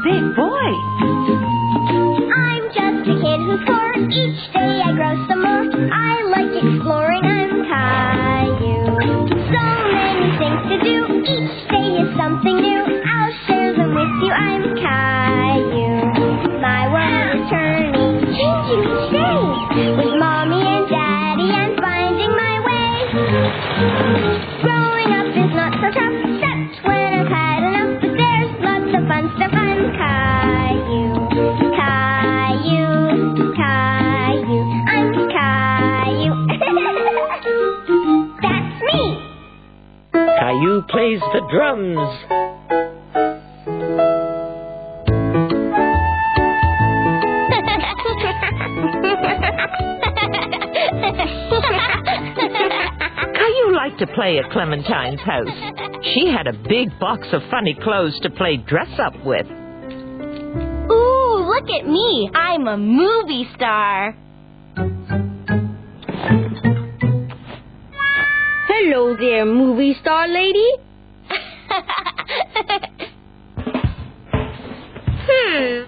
big boy. I'm just a kid who's four. Each day I grow some more. I Caillou plays the drums. Caillou liked to play at Clementine's house. She had a big box of funny clothes to play dress up with. Ooh, look at me. I'm a movie star. Hello there, movie star lady. hmm.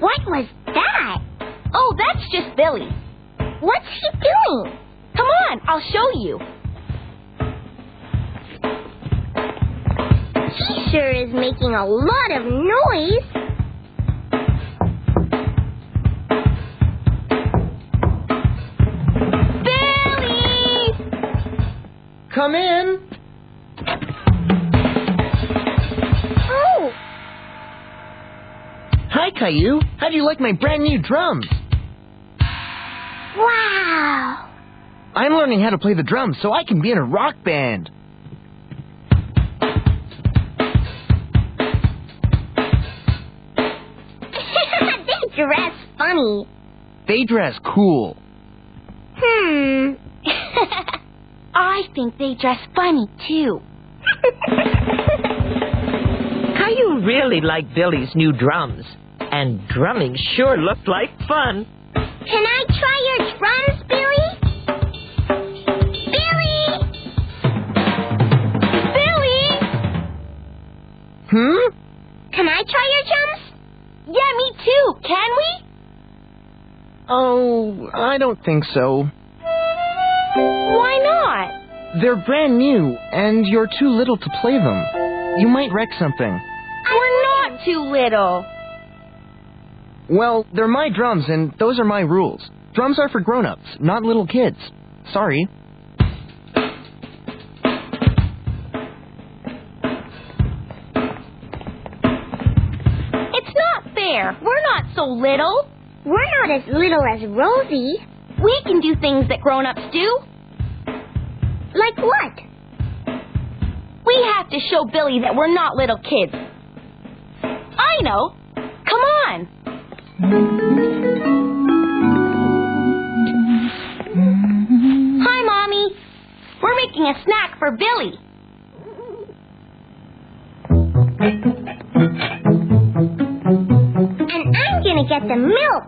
What was that? Oh, that's just Billy. What's he doing? Come on, I'll show you. He sure is making a lot of noise. Come in. Oh, Hi, Caillou. How do you like my brand new drums? wow. I'm learning how to play the drums so I can be in a rock band. they dress funny. They dress cool. Hmm. I think they dress funny too. Caillou really liked Billy's new drums. And drumming sure looked like fun. Can I try your drums, Billy? Billy! Billy! Hmm? Can I try your drums? Yeah, me too. Can we? Oh, I don't think so. Why not? They're brand new, and you're too little to play them. You might wreck something. We're not too little. Well, they're my drums, and those are my rules. Drums are for grown-ups, not little kids. Sorry. It's not fair. We're not so little. We're not as little as Rosie. We can do things that grown-ups do. Like what? We have to show Billy that we're not little kids. I know. Come on. Hi, Mommy. We're making a snack for Billy. And I'm gonna get the milk.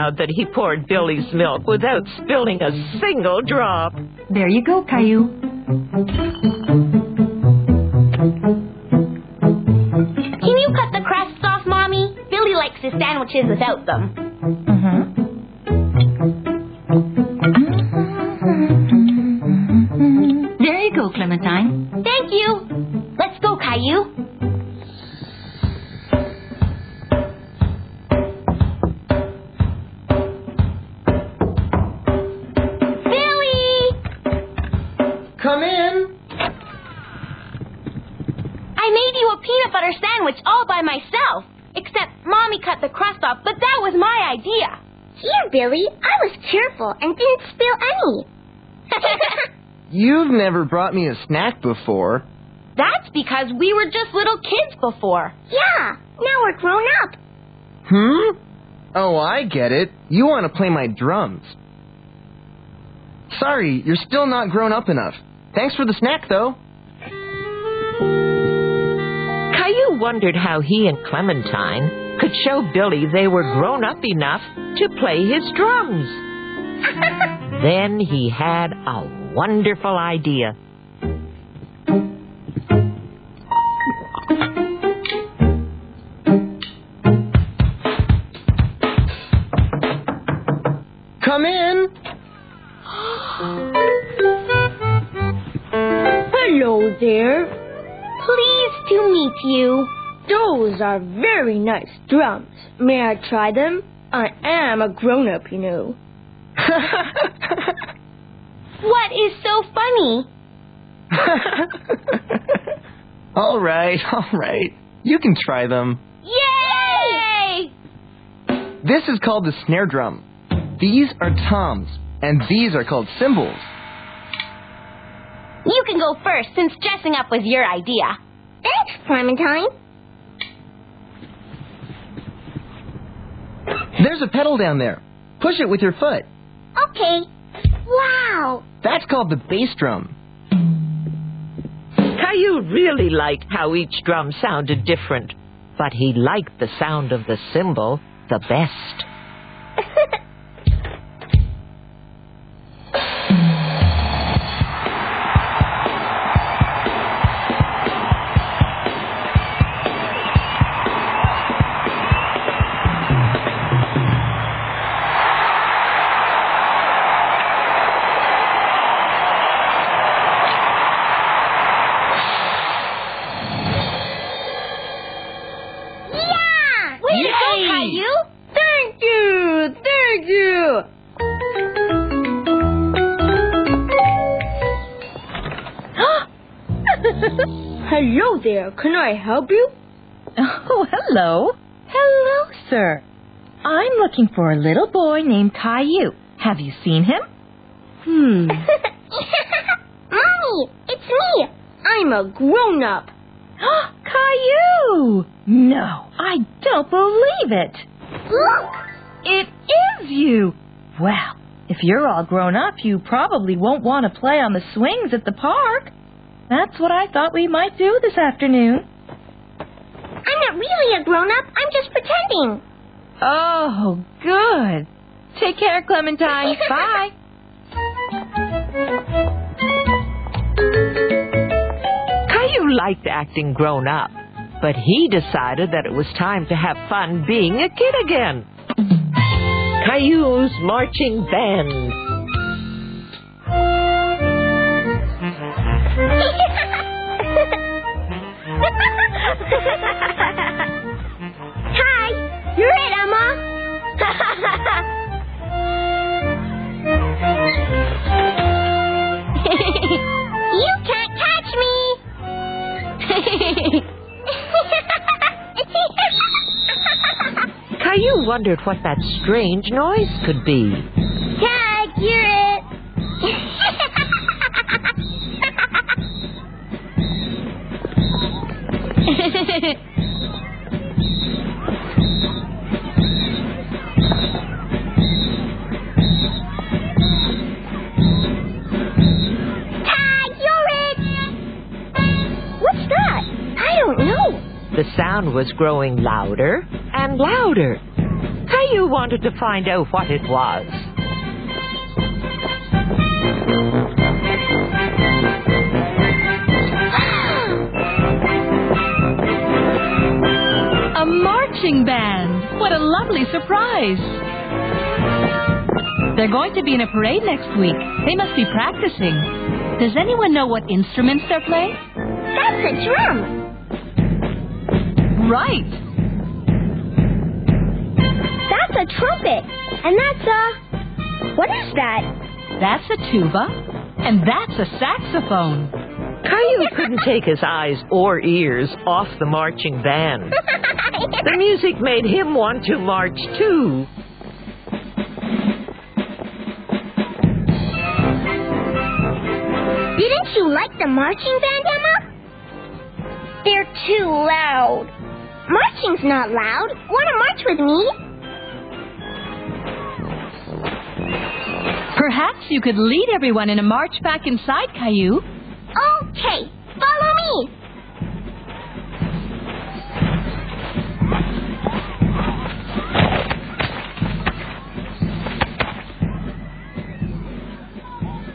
Proud that he poured Billy's milk without spilling a single drop. There you go, Caillou. Can you cut the crusts off, Mommy? Billy likes his sandwiches without them. Mm-hmm. Come in. I made you a peanut butter sandwich all by myself. Except Mommy cut the crust off, but that was my idea. Here, Billy. I was careful and didn't spill any. You've never brought me a snack before. That's because we were just little kids before. Yeah. Now we're grown up. Hmm? Oh, I get it. You want to play my drums. Sorry, you're still not grown up enough. Thanks for the snack, though. Caillou wondered how he and Clementine could show Billy they were grown up enough to play his drums. then he had a wonderful idea. Are very nice drums. May I try them? I am a grown up, you know. What is so funny? all right, all right. You can try them. Yay! This is called the snare drum. These are toms, and these are called cymbals. You can go first since dressing up was your idea. Thanks, Clementine. There's a pedal down there. Push it with your foot. Okay. Wow. That's called the bass drum. Caillou really liked how each drum sounded different, but he liked the sound of the cymbal the best. Hello there. Can I help you? Oh, hello. Hello, sir. I'm looking for a little boy named Caillou. Have you seen him? Hmm. Mommy, it's me. I'm a grown up. Caillou! No, I don't believe it. Look. It is you. Well, if you're all grown up, you probably won't want to play on the swings at the park. That's what I thought we might do this afternoon. I'm not really a grown up. I'm just pretending. Oh, good. Take care, Clementine. Bye. Caillou liked acting grown up, but he decided that it was time to have fun being a kid again. Caillou's marching band. Hi, you're it, Emma. you can't catch me. Caillou wondered what that strange noise could be. Sound was growing louder and louder. Caillou wanted to find out what it was. A marching band. What a lovely surprise. They're going to be in a parade next week. They must be practicing. Does anyone know what instruments they're playing? That's a drum. Right. That's a trumpet. And that's a. What is that? That's a tuba. And that's a saxophone. Caillou couldn't take his eyes or ears off the marching band. The music made him want to march too. Didn't you like the marching band, Emma? They're too loud. Marching's not loud. Wanna march with me? Perhaps you could lead everyone in a march back inside, Caillou. Okay, follow me.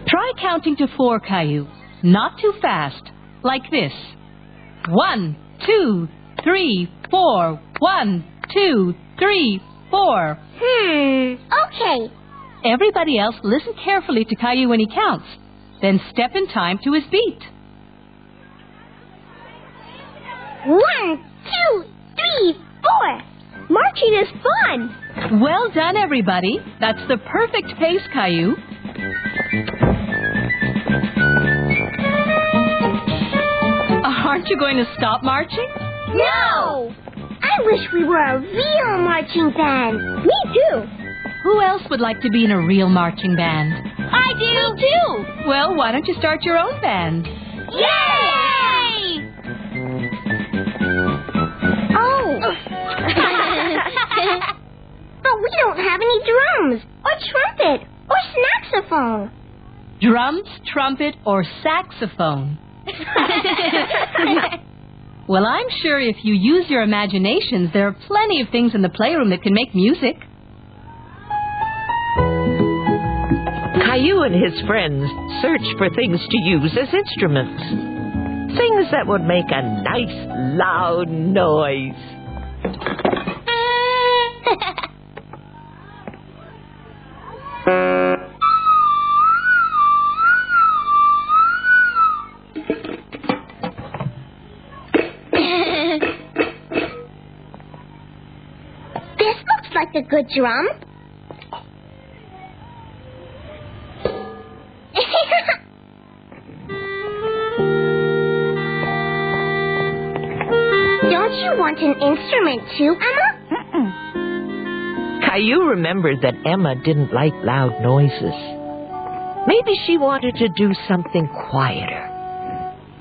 Try counting to four, Caillou. Not too fast. Like this. One, two, three, four. One, two, three, four. Hmm. Okay. Everybody else listen carefully to Caillou when he counts. Then step in time to his beat. One, two, three, four. Marching is fun. Well done, everybody. That's the perfect pace, Caillou. Aren't you going to stop marching? No! I wish we were a real marching band. Me too. Who else would like to be in a real marching band? I do. Me too. Well, why don't you start your own band? Yay! Oh. but we don't have any drums, or trumpet, or saxophone. Drums, trumpet, or saxophone? Well, I'm sure if you use your imaginations, there are plenty of things in the playroom that can make music. Caillou and his friends search for things to use as instruments. Things that would make a nice, loud noise. this looks like a good drum. Don't you want an instrument too, Emma? Caillou remembered that Emma didn't like loud noises. Maybe she wanted to do something quieter.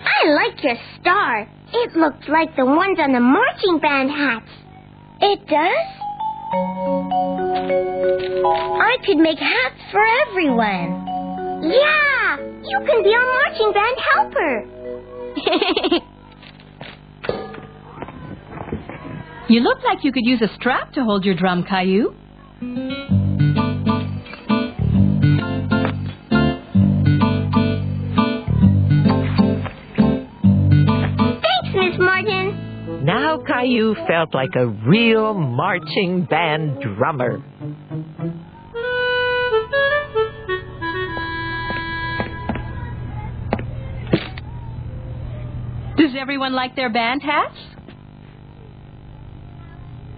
I like your star. It looked like the ones on the marching band hats. It does? I could make hats for everyone. Yeah, you can be our marching band helper. You look like you could use a strap to hold your drum, Caillou. Caillou felt like a real marching band drummer. Does everyone like their band hats?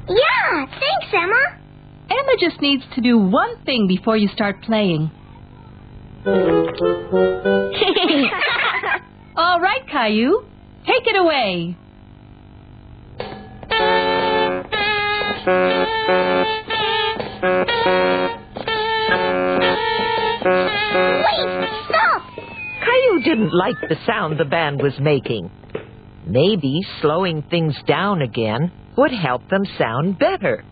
Yeah, thanks, Emma. Emma just needs to do one thing before you start playing. All right, Caillou. Take it away. Wait, stop! Caillou didn't like the sound the band was making. Maybe slowing things down again would help them sound better.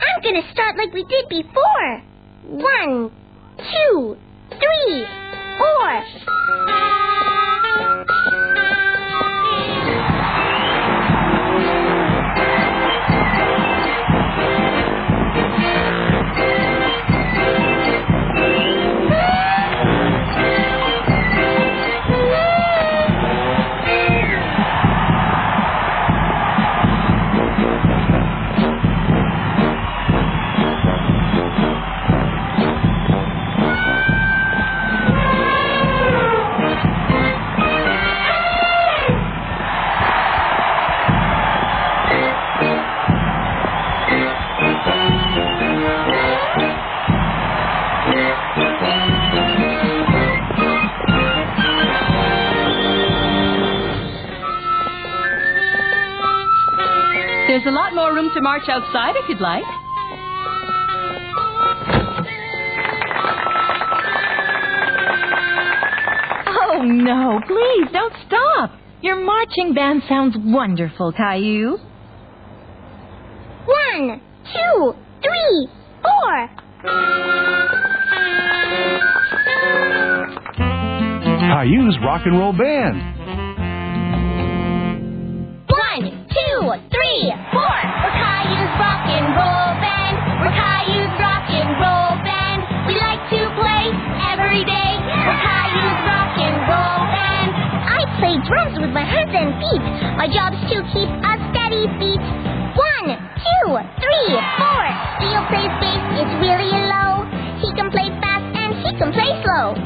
I'm gonna start like we did before. One, two, three, four. March outside if you'd like. Oh, no, please don't stop. Your marching band sounds wonderful, Caillou. One, two, three, four. Caillou's Rock and Roll Band. One, two, three, four. And feet. My job's to keep a steady beat. One, two, three, four. Leo plays bass, it's really low. He can play fast and he can play slow.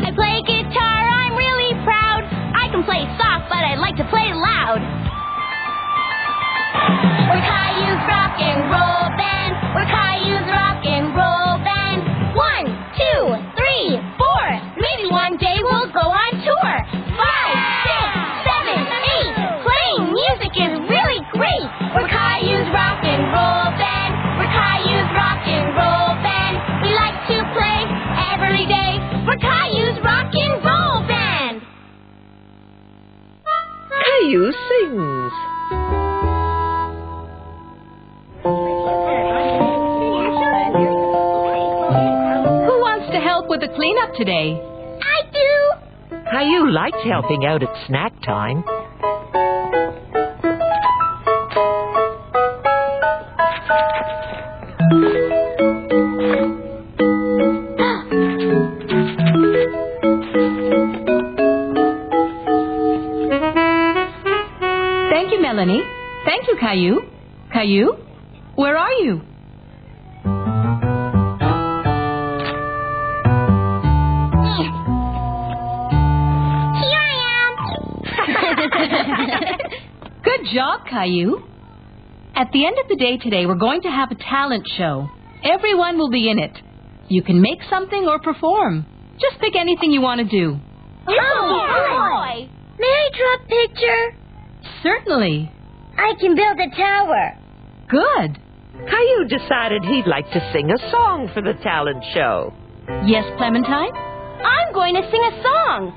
I play guitar, I'm really proud. I can play soft, but I like to play loud. We're Caillou's rock and roll band. We're Caillou's Caillou sings. Who wants to help with the cleanup today? I do. Caillou likes helping out at snack time. Thank you, Caillou. Caillou, where are you? Here I am. Good job, Caillou. At the end of the day today, we're going to have a talent show. Everyone will be in it. You can make something or perform. Just pick anything you want to do. Oh, boy. May I draw a picture? Certainly. I can build a tower. Good. Caillou decided he'd like to sing a song for the talent show. Yes, Clementine? I'm going to sing a song.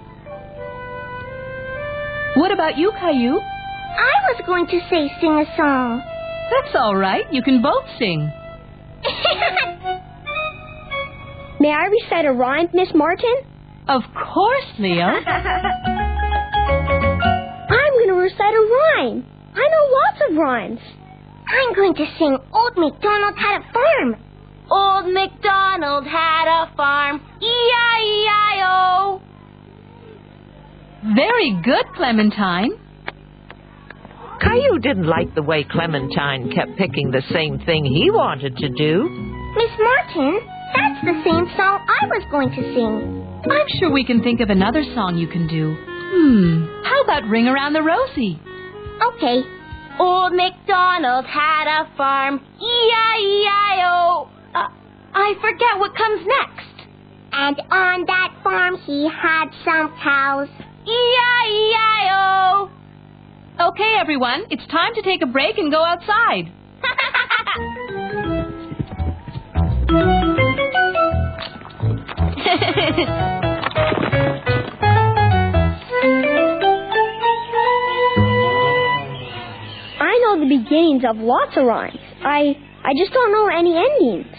What about you, Caillou? I was going to say sing a song. That's all right. You can both sing. May I recite a rhyme, Miss Martin? Of course, Leo. I'm going to recite a rhyme. I know lots of rhymes. I'm going to sing Old MacDonald Had a Farm. Old MacDonald had a farm. E-I-E-I-O. Very good, Clementine. Caillou didn't like the way Clementine kept picking the same thing he wanted to do. Miss Martin, that's the same song I was going to sing. I'm sure we can think of another song you can do. Hmm. How about Ring Around the Rosie? Okay. Old MacDonald had a farm. E-I-E-I-O. Uh, I forget what comes next. And on that farm he had some cows. E-I-E-I-O. Okay, everyone, it's time to take a break and go outside. beginnings of lots of rhymes. I I just don't know any endings.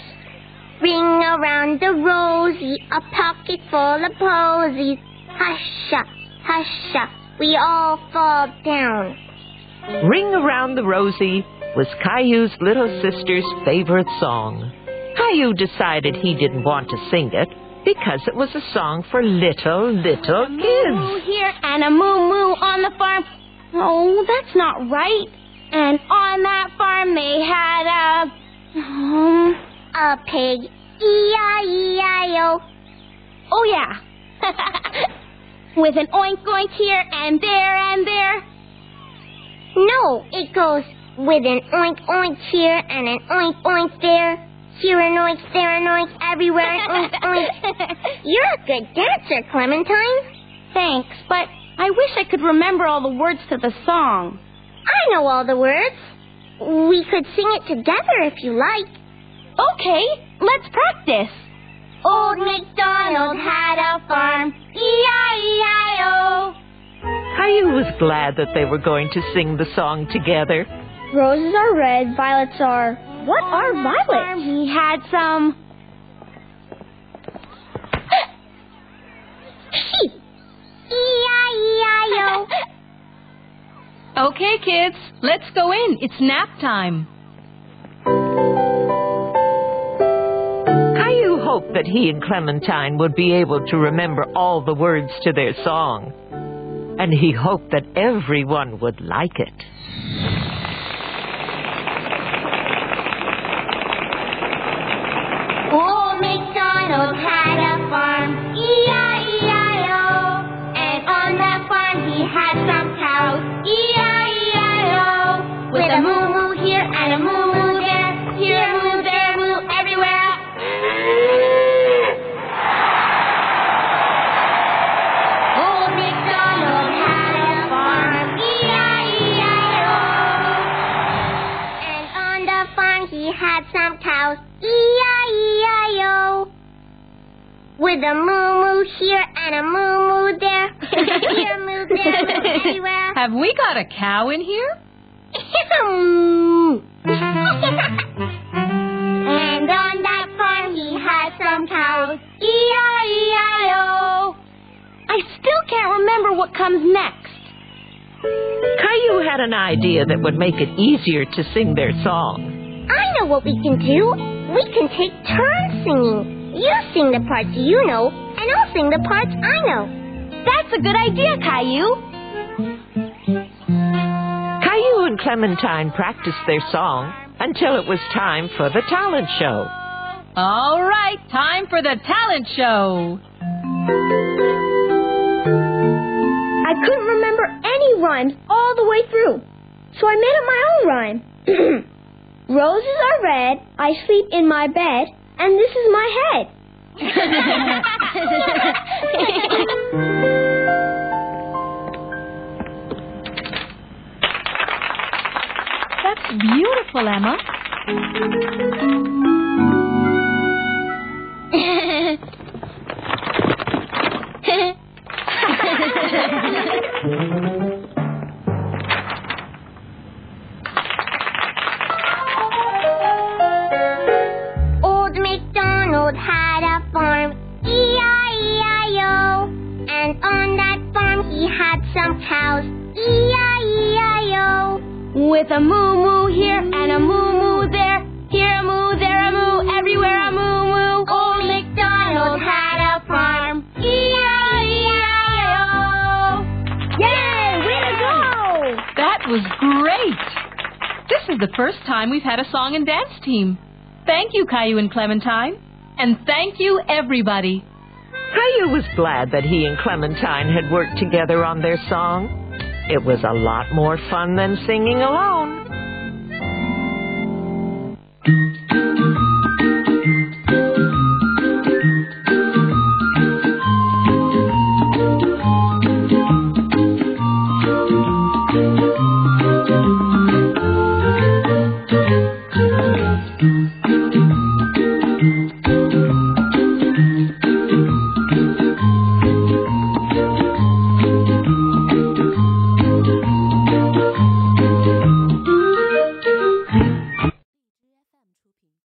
Ring around the rosy, a pocket full of posies. Hush, husha, we all fall down. Ring Around the rosy was Caillou's little sister's favorite song. Caillou decided he didn't want to sing it because it was a song for little, little kids. Moo kids. here and a moo moo on the farm. Oh, that's not right. And on that farm they had a um, a pig. E-I-E-I-O. Oh yeah. With an oink oink here and there and there. No, it goes with an oink oink here and an oink oink there. Here an oink, there an oink, everywhere an oink oink. You're a good dancer, Clementine. Thanks, but I wish I could remember all the words to the song. I know all the words. We could sing it together if you like. Okay, let's practice. Old MacDonald had a farm. E E-I-E-I-O. Caillou was glad that they were going to sing the song together. Roses are red, violets are. What are violets? He had some. Okay, kids, let's go in. It's nap time. Caillou hoped that he and Clementine would be able to remember all the words to their song. and he hoped that everyone would like it. Oh, Old MacDonald had a With a moo-moo here and a moo-moo there. here moo, there moo, everywhere. Have we got a cow in here? and on that farm he had some cows, E-I-E-I-O. I still can't remember what comes next. Caillou had an idea that would make it easier to sing their song. I know what we can do. We can take turns singing. You sing the parts you know, and I'll sing the parts I know. That's a good idea, Caillou. Caillou and Clementine practiced their song until it was time for the talent show. All right, time for the talent show. I couldn't remember any rhymes all the way through, so I made up my own rhyme. Roses are red, I sleep in my bed, and this is my head. That's beautiful, Emma. And dance team. Thank you, Caillou and Clementine. And thank you, everybody. Caillou was glad that he and Clementine had worked together on their song. It was a lot more fun than singing alone.